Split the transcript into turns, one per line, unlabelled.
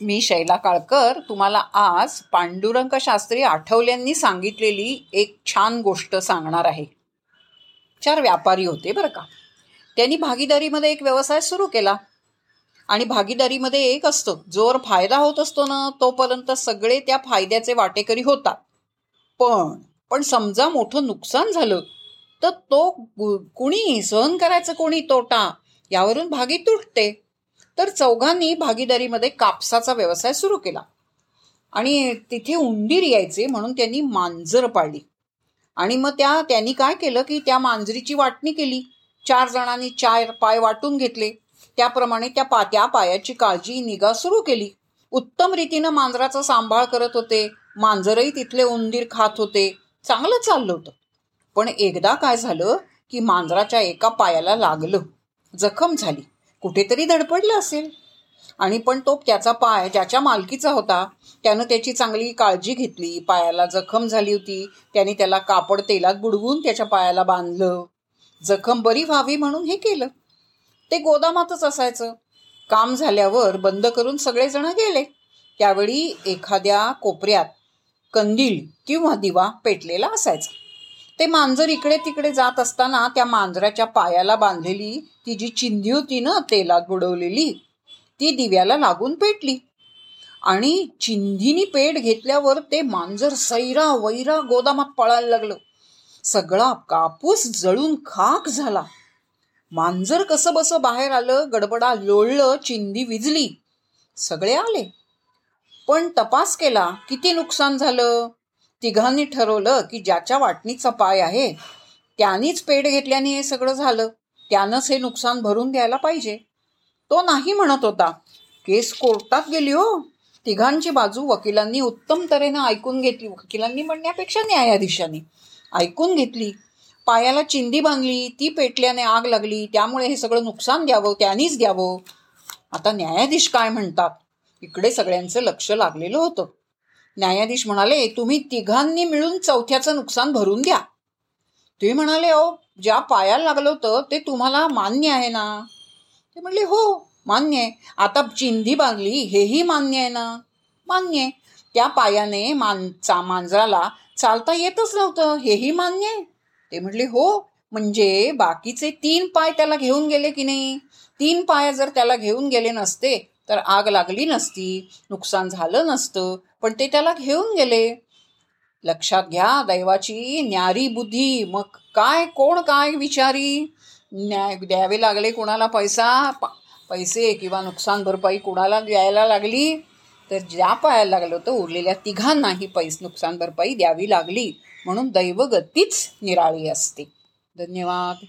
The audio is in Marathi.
मी शैला काळकर तुम्हाला आज पांडुरंग शास्त्री आठवल्यांनी सांगितलेली एक छान गोष्ट सांगणार आहे. चार व्यापारी होते बरं का. त्यांनी भागीदारीमध्ये एक व्यवसाय सुरू केला. आणि भागीदारीमध्ये एक असतं जोर फायदा होत असतो ना तोपर्यंत सगळे त्या फायद्याचे वाटेकरी होतात. पण पण समजा मोठं नुकसान झालं तर तो कुणी सहन करायचं कोणी तोटा यावरून भागी तुटते. तर चौघांनी भागीदारीमध्ये कापसाचा व्यवसाय सुरू केला. आणि तिथे उंदीर यायचे म्हणून त्यांनी मांजर पाळली. आणि मग त्या त्यांनी काय केलं की त्या मांजरीची वाटणी केली. चार जणांनी चार पाय वाटून घेतले. त्याप्रमाणे त्या पा त्या पायाची काळजी निगा सुरू केली. उत्तम रीतीनं मांजराचा सांभाळ करत होते. मांजरही तिथले उंदीर खात होते. चांगलं चाललं होतं. पण एकदा काय झालं की मांजराच्या एका पायाला लागलं. जखम झाली. कुठेतरी धडपडलं असेल. आणि पण तो त्याचा पाय ज्याच्या मालकीचा होता त्यानं त्याची चांगली काळजी घेतली. पायाला जखम झाली होती. त्याने त्याला कापड तेलात बुडवून त्याच्या पायाला बांधलं. जखम बरी व्हावी म्हणून हे केलं. ते गोदामातच असायचं. काम झाल्यावर बंद करून सगळेजण गेले. त्यावेळी एखाद्या कोपऱ्यात कंदील किंवा दिवा पेटलेला असायचा. ते मांजर इकडे तिकडे जात असताना त्या मांजराच्या पायाला बांधलेली ती जी चिंधी होती ना तेलात बुडवलेली ती दिव्याला लागून पेटली. आणि चिंधीनी पेट घेतल्यावर ते मांजर सैरा वैरा गोदामात पळायला लागलं. सगळा कापूस जळून खाक झाला. मांजर कसं बसं बाहेर आलं गडबडा लोळलं चिंधी विजली. सगळे आले. पण तपास केला किती नुकसान झालं? तिघांनी ठरवलं की ज्याच्या वाटणीचा पाय आहे त्यानीच पेड घेतल्याने हे सगळं झालं. त्यानंच हे नुकसान भरून द्यायला पाहिजे. तो नाही म्हणत होता. केस कोर्टात गेली हो. तिघांची बाजू वकिलांनी उत्तम तऱ्हेनं ऐकून घेतली. वकिलांनी म्हणण्यापेक्षा न्यायाधीशांनी ऐकून घेतली. पायाला चिंदी बांधली ती पेटल्याने आग लागली त्यामुळे हे सगळं नुकसान द्यावं त्यांनीच द्यावं आता न्यायाधीश काय म्हणतात? इकडे सगळ्यांचं लक्ष लागलेलं होतं. न्यायाधीश म्हणाले तुम्ही तिघांनी मिळून चौथ्याचं नुकसान भरून द्या. ते म्हणाले अहो ज्या पायाला लागलं होतं ते तुम्हाला मान्य आहे ना? ते म्हणले हो मान्य आहे. आता चिंधी बांधली हेही मान्य आहे ना? मान्य आहे. त्या पायाने मानचा मांजराला चालता येतच नव्हतं हेही मान्य आहे. ते म्हटले हो म्हणजे बाकीचे तीन पाय त्याला घेऊन गेले की नाही? तीन पाय जर त्याला घेऊन गेले नसते तर आग लागली नसती नुकसान झालं नसतं पण ते त्याला घेऊन गेले. लक्षात घ्या दैवाची न्यारी बुद्धी मग काय कोण काय विचारी? न्याय द्यावे लागले कोणाला पैसा? पैसे किंवा नुकसान भरपाई कोणाला द्यायला लागली? तर ज्या पायाला लागलं होतं उरलेल्या तिघांनाही पैस नुकसान भरपाई द्यावी लागली. म्हणून दैवगतीच निराळी असते. धन्यवाद.